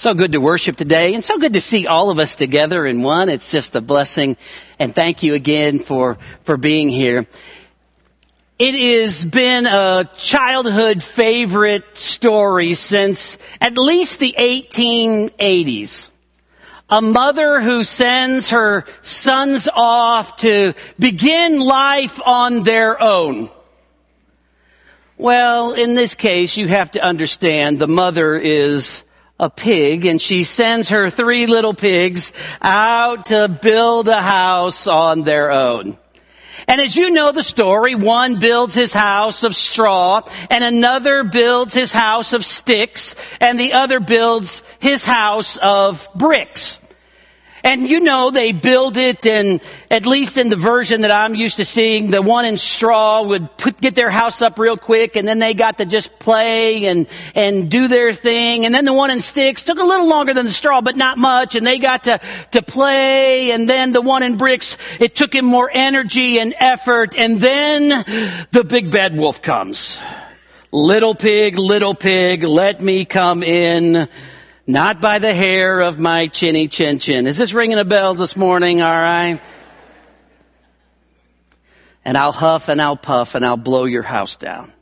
So good to worship today and so good to see all of us together in one. It's just a blessing and thank you again for, for being here. It has been a childhood favorite story since at least the 1880s. A mother who sends her sons off to begin life on their own. Well, in this case, you have to understand the mother is a pig and she sends her three little pigs out to build a house on their own. And as you know the story, one builds his house of straw and another builds his house of sticks and the other builds his house of bricks. And you know, they build it and at least in the version that I'm used to seeing, the one in straw would put, get their house up real quick and then they got to just play and, and do their thing. And then the one in sticks took a little longer than the straw, but not much. And they got to, to play. And then the one in bricks, it took him more energy and effort. And then the big bad wolf comes. Little pig, little pig, let me come in not by the hair of my chinny chin chin. Is this ringing a bell this morning? All right. And I'll huff and I'll puff and I'll blow your house down.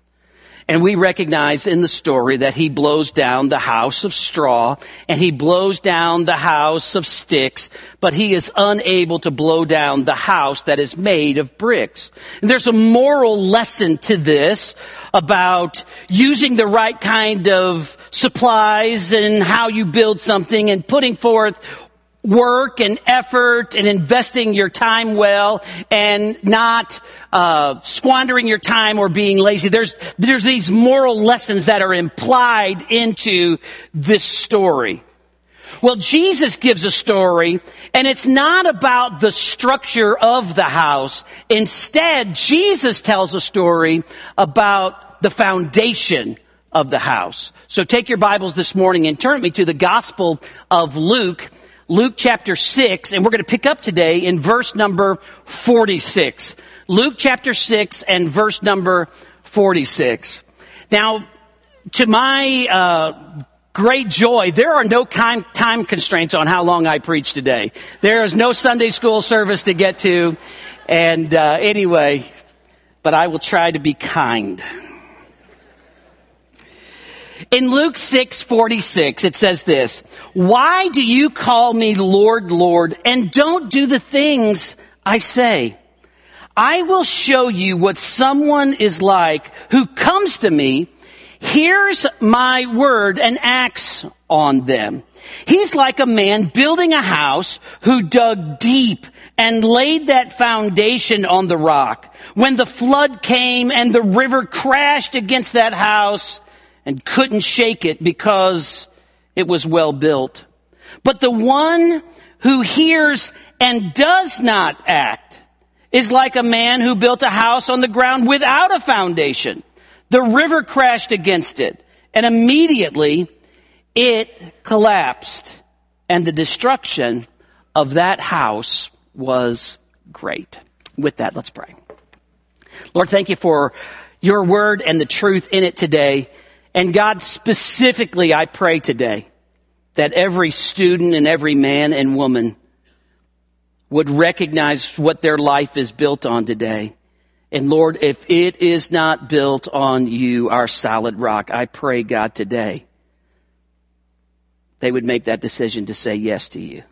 And we recognize in the story that he blows down the house of straw and he blows down the house of sticks, but he is unable to blow down the house that is made of bricks. And there's a moral lesson to this about using the right kind of supplies and how you build something and putting forth work and effort and investing your time well and not uh, squandering your time or being lazy. There's there's these moral lessons that are implied into this story. Well, Jesus gives a story and it's not about the structure of the house. Instead, Jesus tells a story about the foundation of the house. So take your Bibles this morning and turn me to the Gospel of Luke Luke chapter 6, and we're going to pick up today in verse number 46. Luke chapter 6 and verse number 46. Now, to my uh, great joy, there are no time, constraints on how long I preach today. There is no Sunday school service to get to. And uh, anyway, but I will try to be kind. In Luke 6:46 it says this, "Why do you call me Lord, Lord, and don't do the things I say? I will show you what someone is like who comes to me, hears my word and acts on them. He's like a man building a house who dug deep and laid that foundation on the rock. When the flood came and the river crashed against that house, and couldn't shake it because it was well built. But the one who hears and does not act is like a man who built a house on the ground without a foundation. The river crashed against it and immediately it collapsed and the destruction of that house was great. With that, let's pray. Lord, thank you for your word and the truth in it today. And God, specifically, I pray today that every student and every man and woman would recognize what their life is built on today. And Lord, if it is not built on you, our solid rock, I pray, God, today, they would make that decision to say yes to you.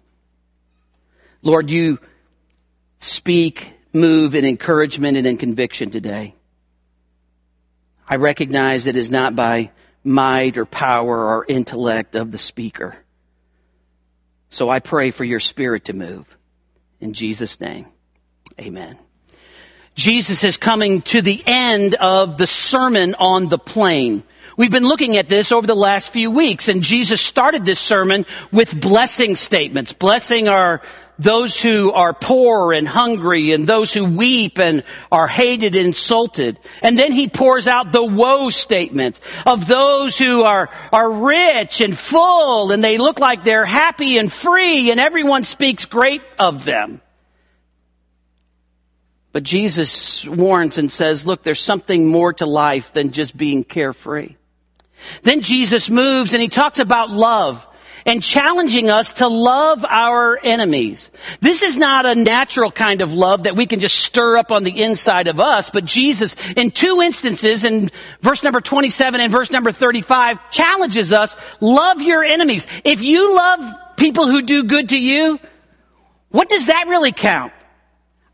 Lord, you speak, move in encouragement and in conviction today. I recognize it is not by might or power or intellect of the speaker. So I pray for your spirit to move. In Jesus' name, amen. Jesus is coming to the end of the Sermon on the Plain. We've been looking at this over the last few weeks, and Jesus started this sermon with blessing statements. Blessing our those who are poor and hungry and those who weep and are hated and insulted. And then he pours out the woe statements of those who are, are rich and full and they look like they're happy and free and everyone speaks great of them. But Jesus warns and says, look, there's something more to life than just being carefree. Then Jesus moves and he talks about love and challenging us to love our enemies. This is not a natural kind of love that we can just stir up on the inside of us, but Jesus, in two instances, in verse number 27 and verse number 35, challenges us, love your enemies. If you love people who do good to you, what does that really count?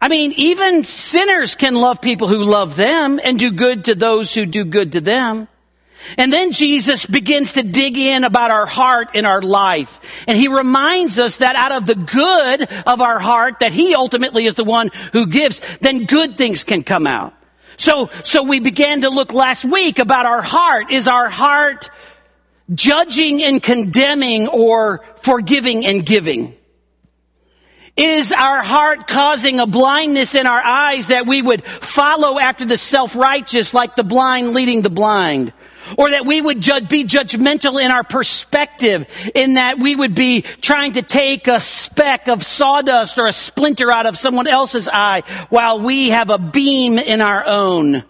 I mean, even sinners can love people who love them and do good to those who do good to them. And then Jesus begins to dig in about our heart and our life. And he reminds us that out of the good of our heart, that he ultimately is the one who gives, then good things can come out. So, so we began to look last week about our heart. Is our heart judging and condemning or forgiving and giving? Is our heart causing a blindness in our eyes that we would follow after the self-righteous like the blind leading the blind? Or that we would judge, be judgmental in our perspective, in that we would be trying to take a speck of sawdust or a splinter out of someone else's eye while we have a beam in our own.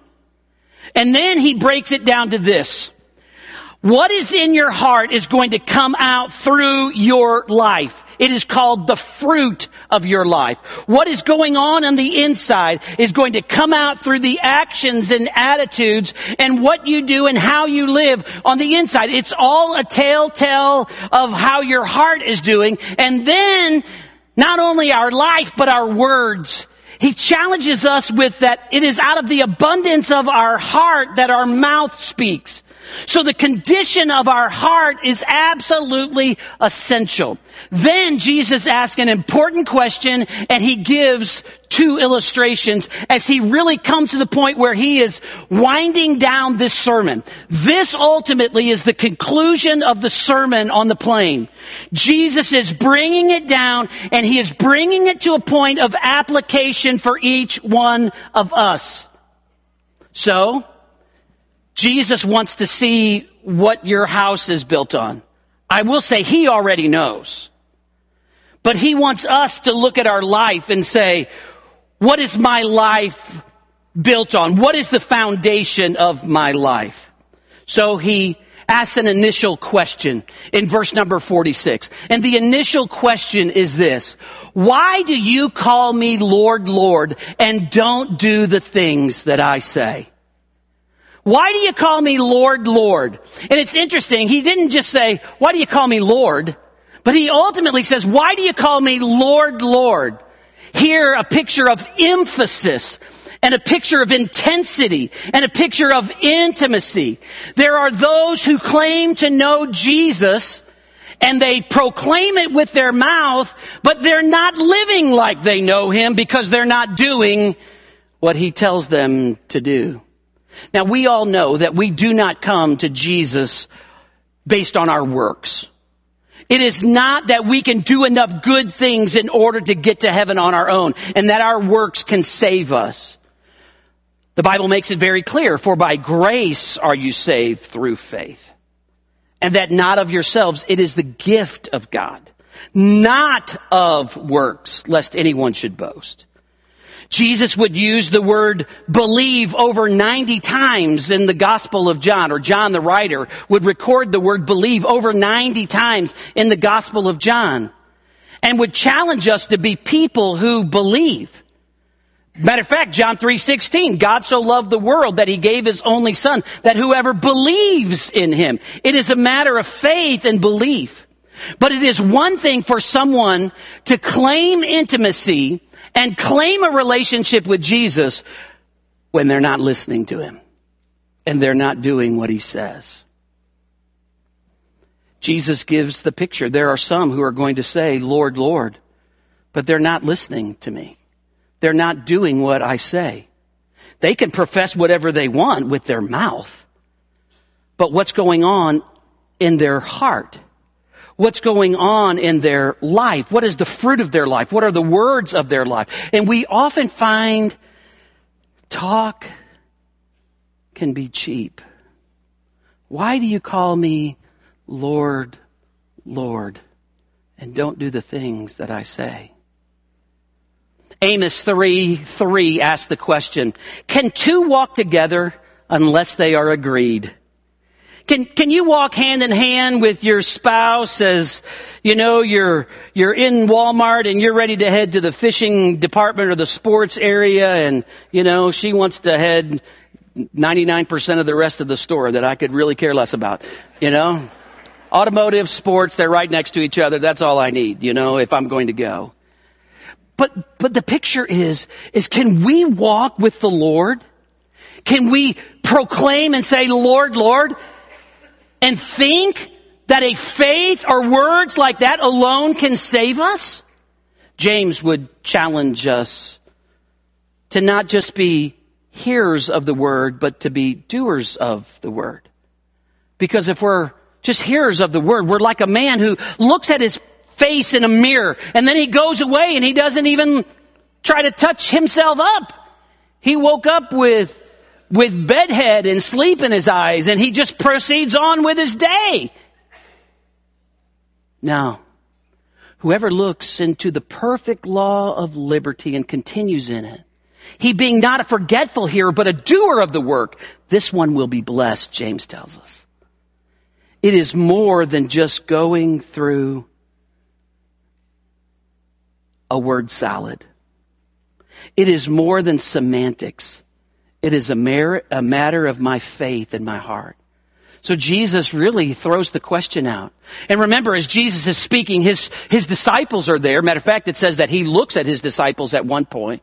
And then he breaks it down to this. What is in your heart is going to come out through your life. It is called the fruit of your life. What is going on on the inside is going to come out through the actions and attitudes and what you do and how you live on the inside. It's all a telltale of how your heart is doing. And then not only our life, but our words. He challenges us with that it is out of the abundance of our heart that our mouth speaks. So the condition of our heart is absolutely essential. Then Jesus asks an important question and he gives two illustrations as he really comes to the point where he is winding down this sermon. This ultimately is the conclusion of the sermon on the plain. Jesus is bringing it down and he is bringing it to a point of application for each one of us. So, Jesus wants to see what your house is built on. I will say he already knows. But he wants us to look at our life and say, what is my life built on? What is the foundation of my life? So he asks an initial question in verse number 46. And the initial question is this. Why do you call me Lord, Lord, and don't do the things that I say? Why do you call me Lord, Lord? And it's interesting. He didn't just say, why do you call me Lord? But he ultimately says, why do you call me Lord, Lord? Here, a picture of emphasis and a picture of intensity and a picture of intimacy. There are those who claim to know Jesus and they proclaim it with their mouth, but they're not living like they know him because they're not doing what he tells them to do. Now we all know that we do not come to Jesus based on our works. It is not that we can do enough good things in order to get to heaven on our own and that our works can save us. The Bible makes it very clear, for by grace are you saved through faith. And that not of yourselves, it is the gift of God, not of works, lest anyone should boast. Jesus would use the word believe over 90 times in the Gospel of John, or John the writer would record the word believe over 90 times in the Gospel of John, and would challenge us to be people who believe. Matter of fact, John 3:16, God so loved the world that he gave his only son that whoever believes in him. It is a matter of faith and belief. But it is one thing for someone to claim intimacy and claim a relationship with Jesus when they're not listening to him and they're not doing what he says. Jesus gives the picture. There are some who are going to say, Lord, Lord, but they're not listening to me. They're not doing what I say. They can profess whatever they want with their mouth, but what's going on in their heart what's going on in their life. What is the fruit of their life? What are the words of their life? And we often find talk can be cheap. Why do you call me Lord, Lord, and don't do the things that I say? Amos 3 3 asks the question Can two walk together unless they are agreed? Can, can you walk hand in hand with your spouse as, you know, you're, you're in Walmart and you're ready to head to the fishing department or the sports area and, you know, she wants to head 99% of the rest of the store that I could really care less about, you know? Automotive, sports, they're right next to each other. That's all I need, you know, if I'm going to go. But, but the picture is, is can we walk with the Lord? Can we proclaim and say, Lord, Lord, and think that a faith or words like that alone can save us? James would challenge us to not just be hearers of the word, but to be doers of the word. Because if we're just hearers of the word, we're like a man who looks at his face in a mirror and then he goes away and he doesn't even try to touch himself up. He woke up with, with bedhead and sleep in his eyes and he just proceeds on with his day. Now, whoever looks into the perfect law of liberty and continues in it, he being not a forgetful hearer, but a doer of the work. This one will be blessed, James tells us. It is more than just going through a word salad. It is more than semantics. It is a, mer- a matter of my faith and my heart. So Jesus really throws the question out. And remember, as Jesus is speaking, his, his disciples are there. Matter of fact, it says that he looks at his disciples at one point.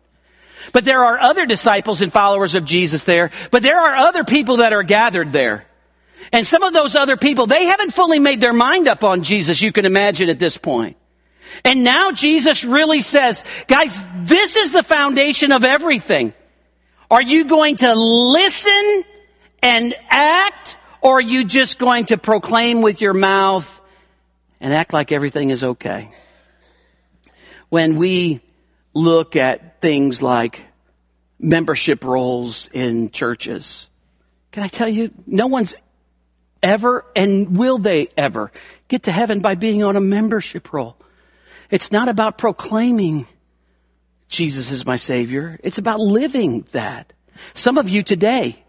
But there are other disciples and followers of Jesus there, but there are other people that are gathered there. And some of those other people, they haven't fully made their mind up on Jesus, you can imagine at this point. And now Jesus really says, guys, this is the foundation of everything. Are you going to listen and act, or are you just going to proclaim with your mouth and act like everything is okay? When we look at things like membership rolls in churches. Can I tell you, no one's ever and will they ever get to heaven by being on a membership roll. It's not about proclaiming Jesus is my Savior. It's about living that. Some of you today,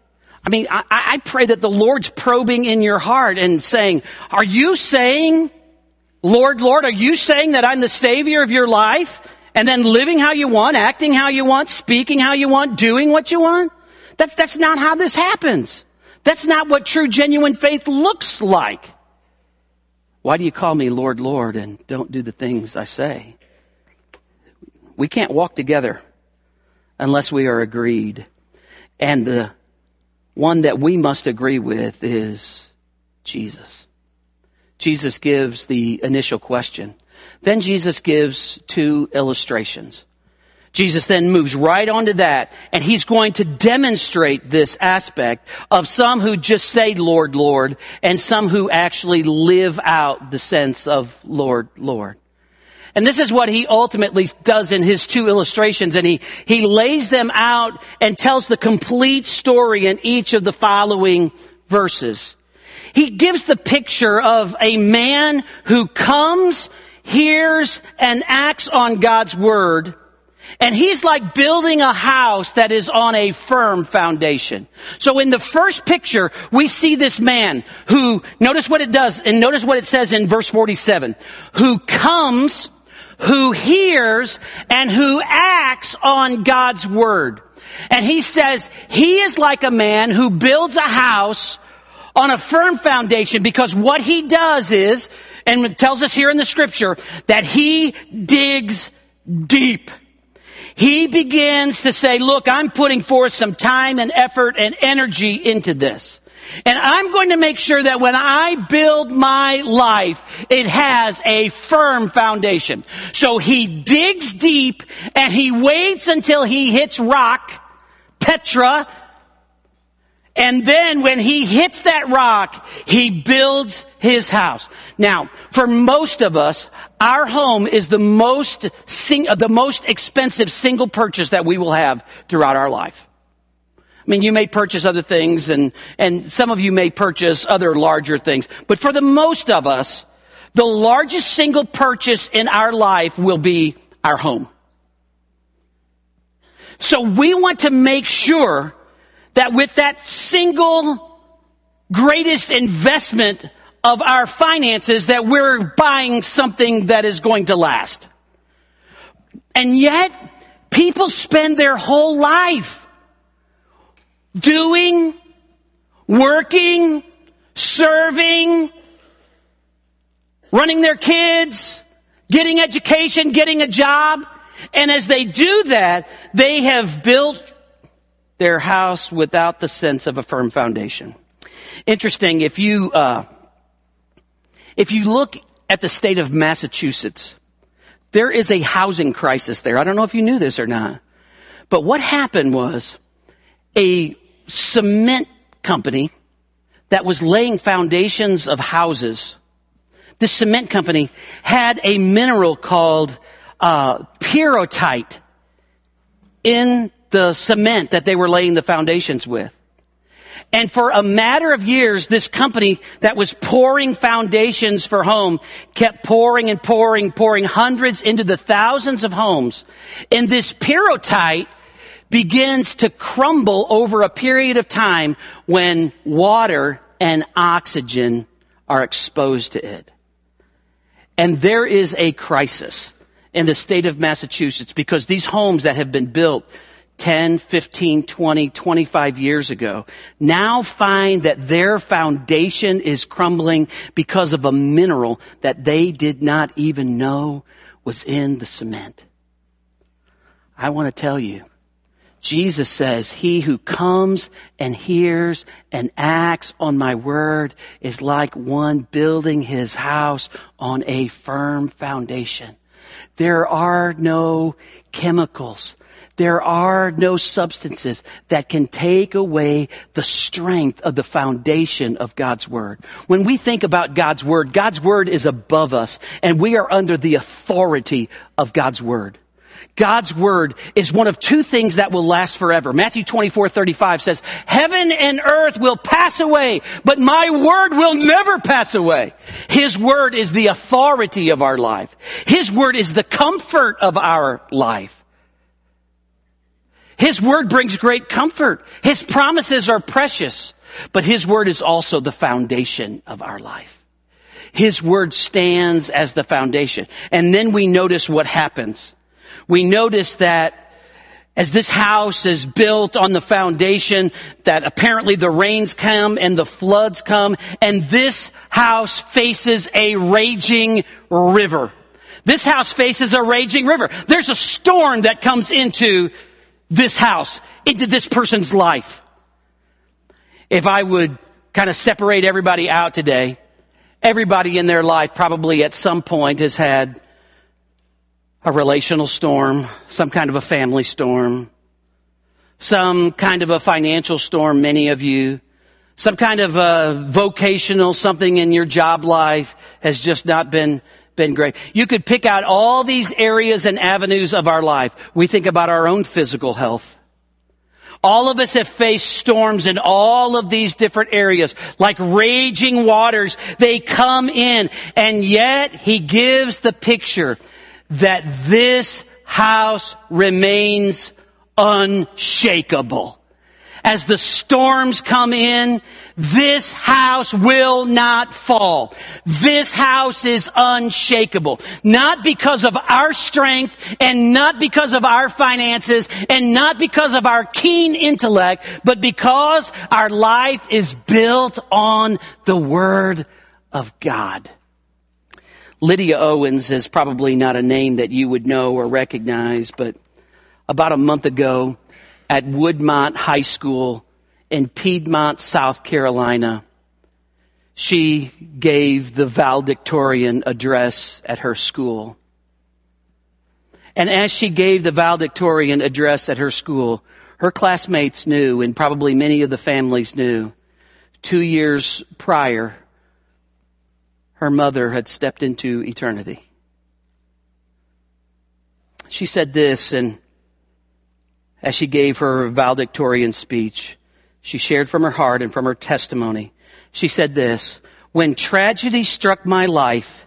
I mean, I, I pray that the Lord's probing in your heart and saying, are you saying, Lord, Lord, are you saying that I'm the Savior of your life? and then living how you want, acting how you want, speaking how you want, doing what you want. That's, that's not how this happens. That's not what true, genuine faith looks like. Why do you call me Lord, Lord, and don't do the things I say? We can't walk together unless we are agreed. And the one that we must agree with is Jesus. Jesus gives the initial question. Then Jesus gives two illustrations. Jesus then moves right onto that, and he's going to demonstrate this aspect of some who just say Lord, Lord, and some who actually live out the sense of Lord, Lord. And this is what he ultimately does in his two illustrations, and he, he lays them out and tells the complete story in each of the following verses. He gives the picture of a man who comes hears and acts on God's word. And he's like building a house that is on a firm foundation. So in the first picture, we see this man who, notice what it does, and notice what it says in verse 47, who comes, who hears, and who acts on God's word. And he says, he is like a man who builds a house on a firm foundation because what he does is, and it tells us here in the scripture, that he digs deep. He begins to say, look, I'm putting forth some time and effort and energy into this. And I'm going to make sure that when I build my life, it has a firm foundation. So he digs deep and he waits until he hits rock, Petra, and then when he hits that rock, he builds his house. Now, for most of us, our home is the most, sing, uh, the most expensive single purchase that we will have throughout our life. I mean, you may purchase other things and, and some of you may purchase other larger things. But for the most of us, the largest single purchase in our life will be our home. So we want to make sure that with that single greatest investment of our finances that we're buying something that is going to last. And yet, people spend their whole life doing, working, serving, running their kids, getting education, getting a job. And as they do that, they have built their house without the sense of a firm foundation. Interesting, if you, uh, if you look at the state of Massachusetts, there is a housing crisis there. I don't know if you knew this or not. But what happened was a cement company that was laying foundations of houses. This cement company had a mineral called uh, pyrrhotite in the cement that they were laying the foundations with. And for a matter of years, this company that was pouring foundations for home kept pouring and pouring, pouring hundreds into the thousands of homes. And this pyrrhotite begins to crumble over a period of time when water and oxygen are exposed to it. And there is a crisis in the state of Massachusetts because these homes that have been built 10, 15, 20, 25 years ago now find that their foundation is crumbling because of a mineral that they did not even know was in the cement. I want to tell you, Jesus says, he who comes and hears and acts on my word is like one building his house on a firm foundation. There are no chemicals there are no substances that can take away the strength of the foundation of God's Word. When we think about God's Word, God's Word is above us and we are under the authority of God's Word. God's word is one of two things that will last forever. Matthew 24, 35 says, heaven and earth will pass away, but my word will never pass away. His word is the authority of our life. His word is the comfort of our life. His word brings great comfort. His promises are precious, but His word is also the foundation of our life. His word stands as the foundation. And then we notice what happens. We notice that as this house is built on the foundation, that apparently the rains come and the floods come, and this house faces a raging river. This house faces a raging river. There's a storm that comes into this house, into this person's life. If I would kind of separate everybody out today, everybody in their life probably at some point has had a relational storm, some kind of a family storm, some kind of a financial storm, many of you, some kind of a vocational, something in your job life has just not been been great. You could pick out all these areas and avenues of our life. We think about our own physical health. All of us have faced storms in all of these different areas, like raging waters. They come in, and yet he gives the picture that this house remains unshakable as the storms come in, this house will not fall. This house is unshakable. Not because of our strength and not because of our finances and not because of our keen intellect, but because our life is built on the Word of God. Lydia Owens is probably not a name that you would know or recognize, but about a month ago, at Woodmont High School in Piedmont, South Carolina. She gave the valedictorian address at her school. And as she gave the valedictorian address at her school, her classmates knew, and probably many of the families knew, two years prior, her mother had stepped into eternity. She said this, and as she gave her valedictorian speech. She shared from her heart and from her testimony. She said this, when tragedy struck my life,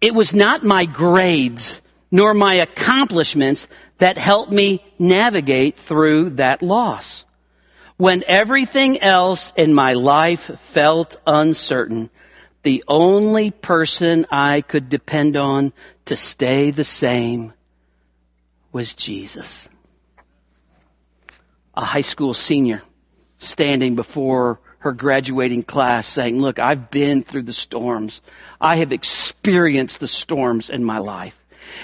it was not my grades nor my accomplishments that helped me navigate through that loss. When everything else in my life felt uncertain, the only person I could depend on to stay the same was Jesus. A high school senior standing before her graduating class saying, look, I've been through the storms. I have experienced the storms in my life.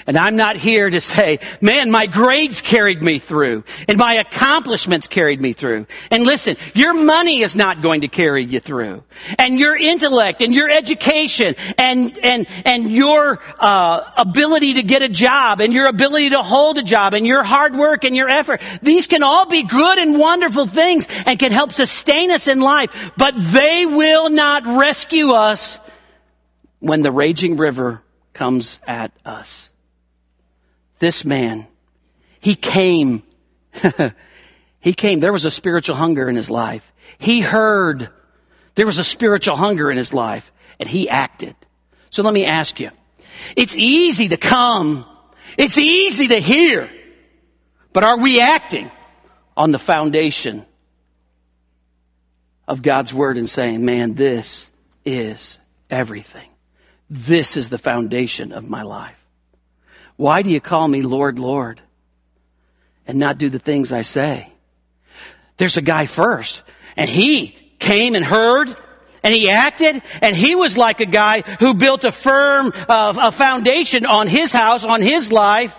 And I'm not here to say, man, my grades carried me through and my accomplishments carried me through. And listen, your money is not going to carry you through. And your intellect and your education and, and, and your, uh, ability to get a job and your ability to hold a job and your hard work and your effort. These can all be good and wonderful things and can help sustain us in life, but they will not rescue us when the raging river comes at us this man, he came. he came. There was a spiritual hunger in his life. He heard there was a spiritual hunger in his life and he acted. So let me ask you. It's easy to come. It's easy to hear. But are we acting on the foundation of God's word and saying, man, this is everything. This is the foundation of my life. Why do you call me Lord, Lord and not do the things I say? There's a guy first and he came and heard and he acted and he was like a guy who built a firm uh, a foundation on his house on his life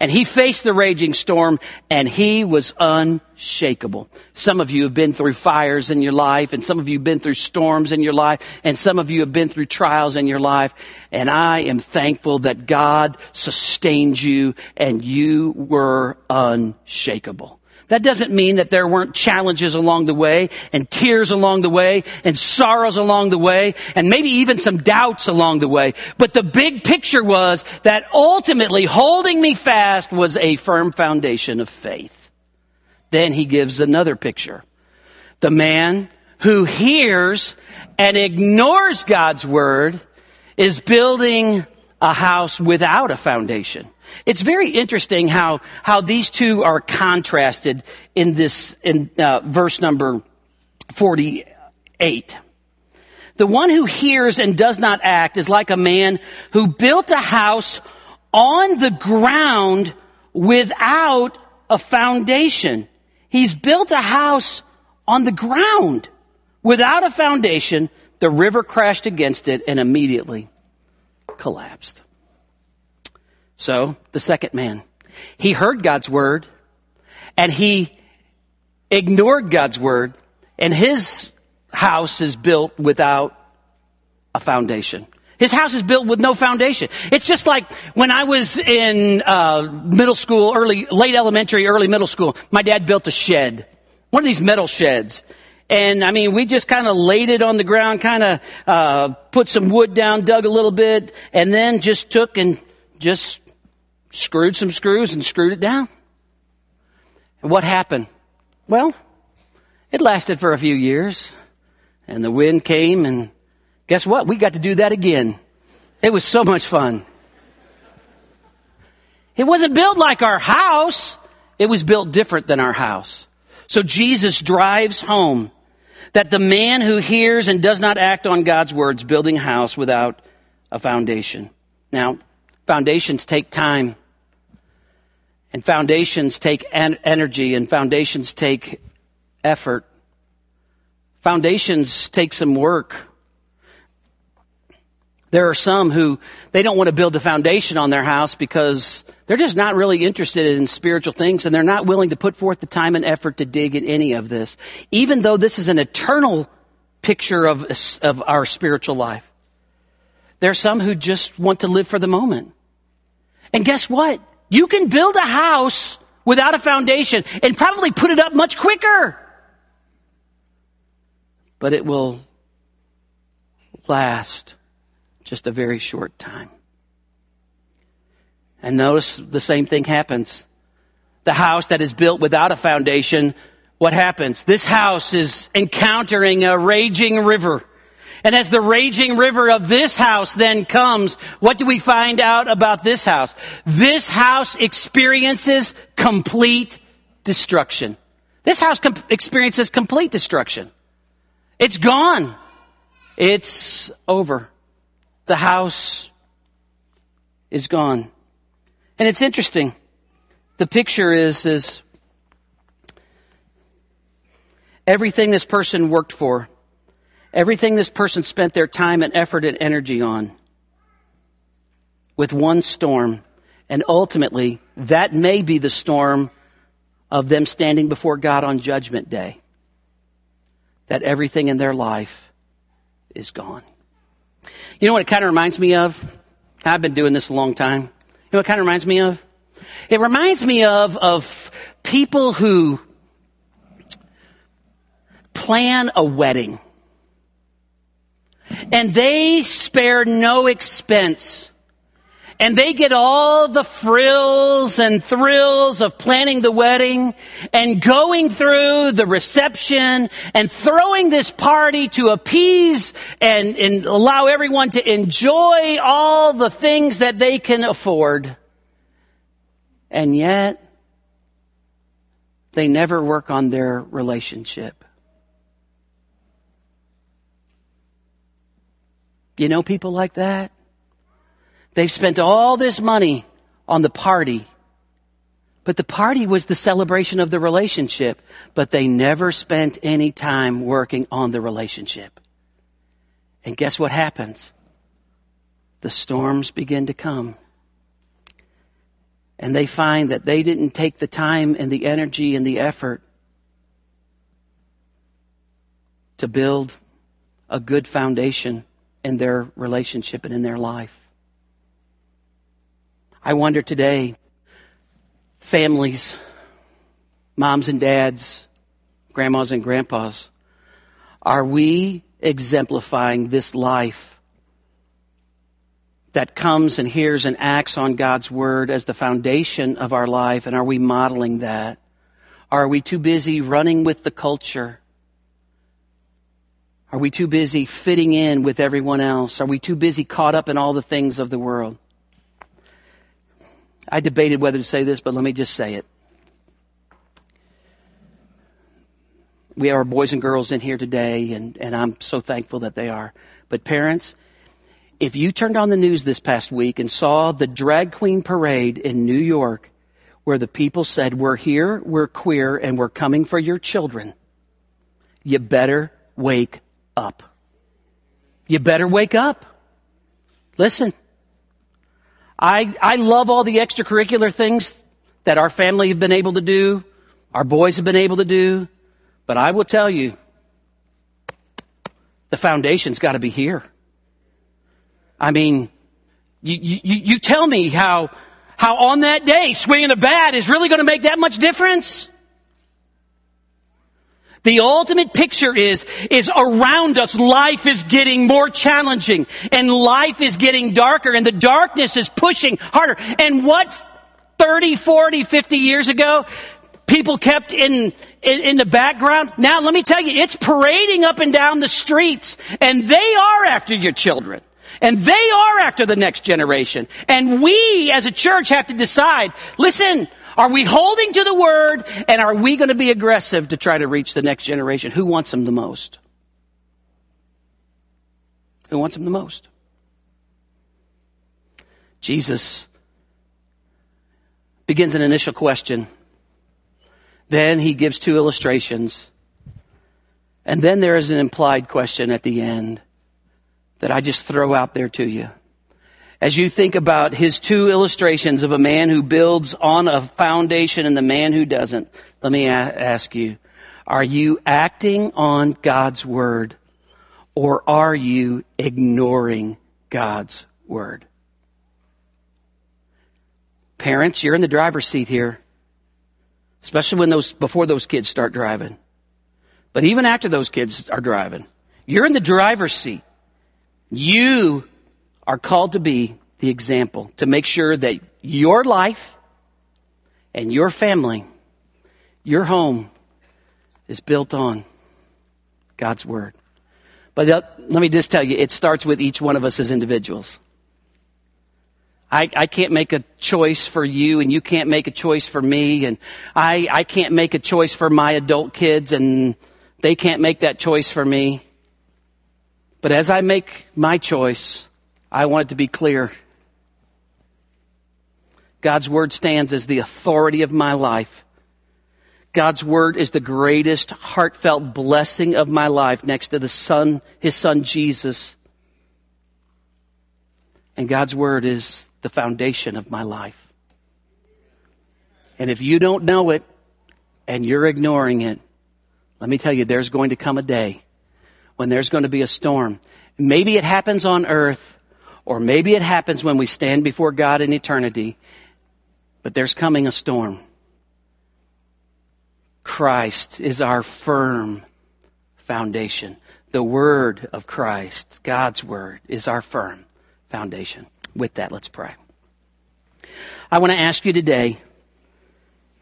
and he faced the raging storm and he was unshakable. Some of you have been through fires in your life and some of you have been through storms in your life and some of you have been through trials in your life. And I am thankful that God sustained you and you were unshakable. That doesn't mean that there weren't challenges along the way and tears along the way and sorrows along the way and maybe even some doubts along the way. But the big picture was that ultimately holding me fast was a firm foundation of faith. Then he gives another picture. The man who hears and ignores God's word is building a house without a foundation. It's very interesting how, how these two are contrasted in this, in uh, verse number 48. The one who hears and does not act is like a man who built a house on the ground without a foundation. He's built a house on the ground without a foundation. The river crashed against it and immediately collapsed. So, the second man, he heard God's word and he ignored God's word and his house is built without a foundation. His house is built with no foundation. It's just like when I was in uh, middle school, early, late elementary, early middle school. My dad built a shed, one of these metal sheds, and I mean, we just kind of laid it on the ground, kind of uh, put some wood down, dug a little bit, and then just took and just screwed some screws and screwed it down. And what happened? Well, it lasted for a few years, and the wind came, and guess what? We got to do that again. It was so much fun. It wasn't built like our house. It was built different than our house. So Jesus drives home that the man who hears and does not act on God's words building a house without a foundation. Now, foundations take time. And foundations take en- energy and foundations take effort. Foundations take some work. There are some who they don't want to build a foundation on their house because they're just not really interested in spiritual things and they're not willing to put forth the time and effort to dig in any of this. Even though this is an eternal picture of, of our spiritual life. There are some who just want to live for the moment. And guess what? You can build a house without a foundation and probably put it up much quicker. But it will last just a very short time. And notice the same thing happens. The house that is built without a foundation, what happens? This house is encountering a raging river. And as the raging river of this house then comes, what do we find out about this house? This house experiences complete destruction. This house com- experiences complete destruction. It's gone. It's over. The house is gone. And it's interesting. The picture is, is everything this person worked for, everything this person spent their time and effort and energy on with one storm. And ultimately, that may be the storm of them standing before God on Judgment Day. That everything in their life is gone. You know what it kind of reminds me of? I've been doing this a long time. You know what it kind of reminds me of? It reminds me of, of people who plan a wedding and they spare no expense and they get all the frills and thrills of planning the wedding and going through the reception and throwing this party to appease and, and allow everyone to enjoy all the things that they can afford. And yet, they never work on their relationship. You know people like that? They've spent all this money on the party. But the party was the celebration of the relationship, but they never spent any time working on the relationship. And guess what happens? The storms begin to come. And they find that they didn't take the time and the energy and the effort to build a good foundation in their relationship and in their life. I wonder today, families, moms and dads, grandmas and grandpas, are we exemplifying this life that comes and hears and acts on God's word as the foundation of our life? And are we modeling that? Are we too busy running with the culture? Are we too busy fitting in with everyone else? Are we too busy caught up in all the things of the world? I debated whether to say this, but let me just say it. We have our boys and girls in here today, and, and I'm so thankful that they are. But parents, if you turned on the news this past week and saw the drag queen parade in New York, where the people said, We're here, we're queer, and we're coming for your children, you better wake up. You better wake up. Listen. I, I love all the extracurricular things that our family have been able to do, our boys have been able to do, but I will tell you, the foundation's got to be here. I mean, you, you, you tell me how, how on that day swinging a bat is really going to make that much difference? The ultimate picture is, is around us. Life is getting more challenging and life is getting darker and the darkness is pushing harder. And what 30, 40, 50 years ago, people kept in, in, in, the background. Now let me tell you, it's parading up and down the streets and they are after your children. And they are after the next generation. And we as a church have to decide, listen, are we holding to the word and are we going to be aggressive to try to reach the next generation? Who wants them the most? Who wants them the most? Jesus begins an initial question. Then he gives two illustrations. And then there is an implied question at the end that I just throw out there to you as you think about his two illustrations of a man who builds on a foundation and the man who doesn't, let me a- ask you, are you acting on God's word or are you ignoring God's word? Parents, you're in the driver's seat here, especially when those, before those kids start driving. But even after those kids are driving, you're in the driver's seat. You are called to be the example, to make sure that your life and your family, your home, is built on God's Word. But let me just tell you, it starts with each one of us as individuals. I, I can't make a choice for you and you can't make a choice for me and I, I can't make a choice for my adult kids and they can't make that choice for me. But as I make my choice, I want it to be clear. God's word stands as the authority of my life. God's word is the greatest heartfelt blessing of my life next to the son, his son Jesus. And God's word is the foundation of my life. And if you don't know it and you're ignoring it, let me tell you, there's going to come a day when there's going to be a storm. Maybe it happens on earth, or maybe it happens when we stand before God in eternity, but there's coming a storm. Christ is our firm foundation. The Word of Christ, God's Word, is our firm foundation. With that, let's pray. I want to ask you today,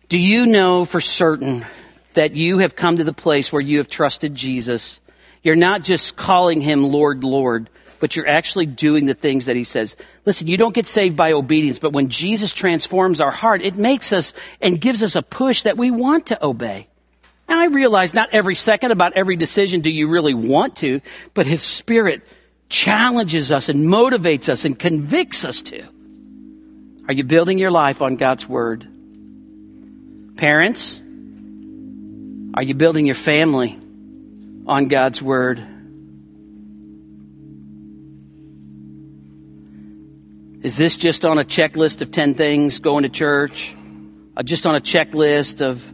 do you know for certain that you have come to the place where you have trusted Jesus? You're not just calling him Lord, Lord, but you're actually doing the things that he says. Listen, you don't get saved by obedience, but when Jesus transforms our heart, it makes us and gives us a push that we want to obey. Now I realize not every second about every decision do you really want to, but his spirit challenges us and motivates us and convicts us to. Are you building your life on God's Word? Parents, are you building your family on God's Word? Is this just on a checklist of 10 things going to church? Uh, just on a checklist of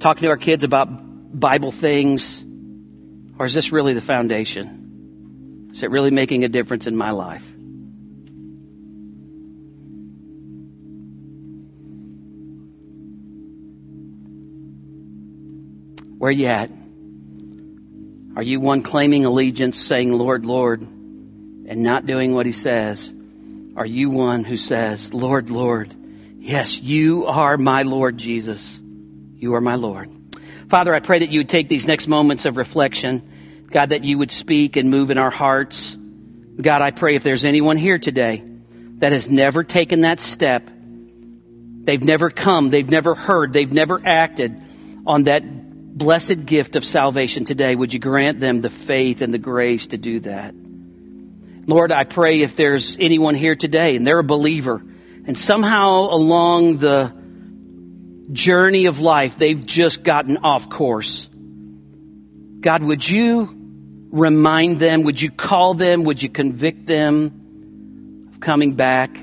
talking to our kids about Bible things? Or is this really the foundation? Is it really making a difference in my life? Where you at? Are you one claiming allegiance, saying, Lord, Lord, and not doing what he says? Are you one who says, Lord, Lord, yes, you are my Lord Jesus. You are my Lord. Father, I pray that you would take these next moments of reflection. God, that you would speak and move in our hearts. God, I pray if there's anyone here today that has never taken that step, they've never come, they've never heard, they've never acted on that blessed gift of salvation today, would you grant them the faith and the grace to do that? Lord, I pray if there's anyone here today and they're a believer and somehow along the journey of life they've just gotten off course. God, would you remind them? Would you call them? Would you convict them of coming back,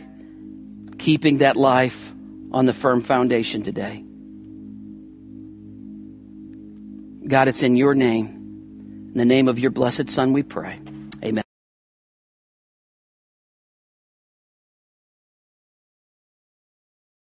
keeping that life on the firm foundation today? God, it's in your name, in the name of your blessed Son, we pray.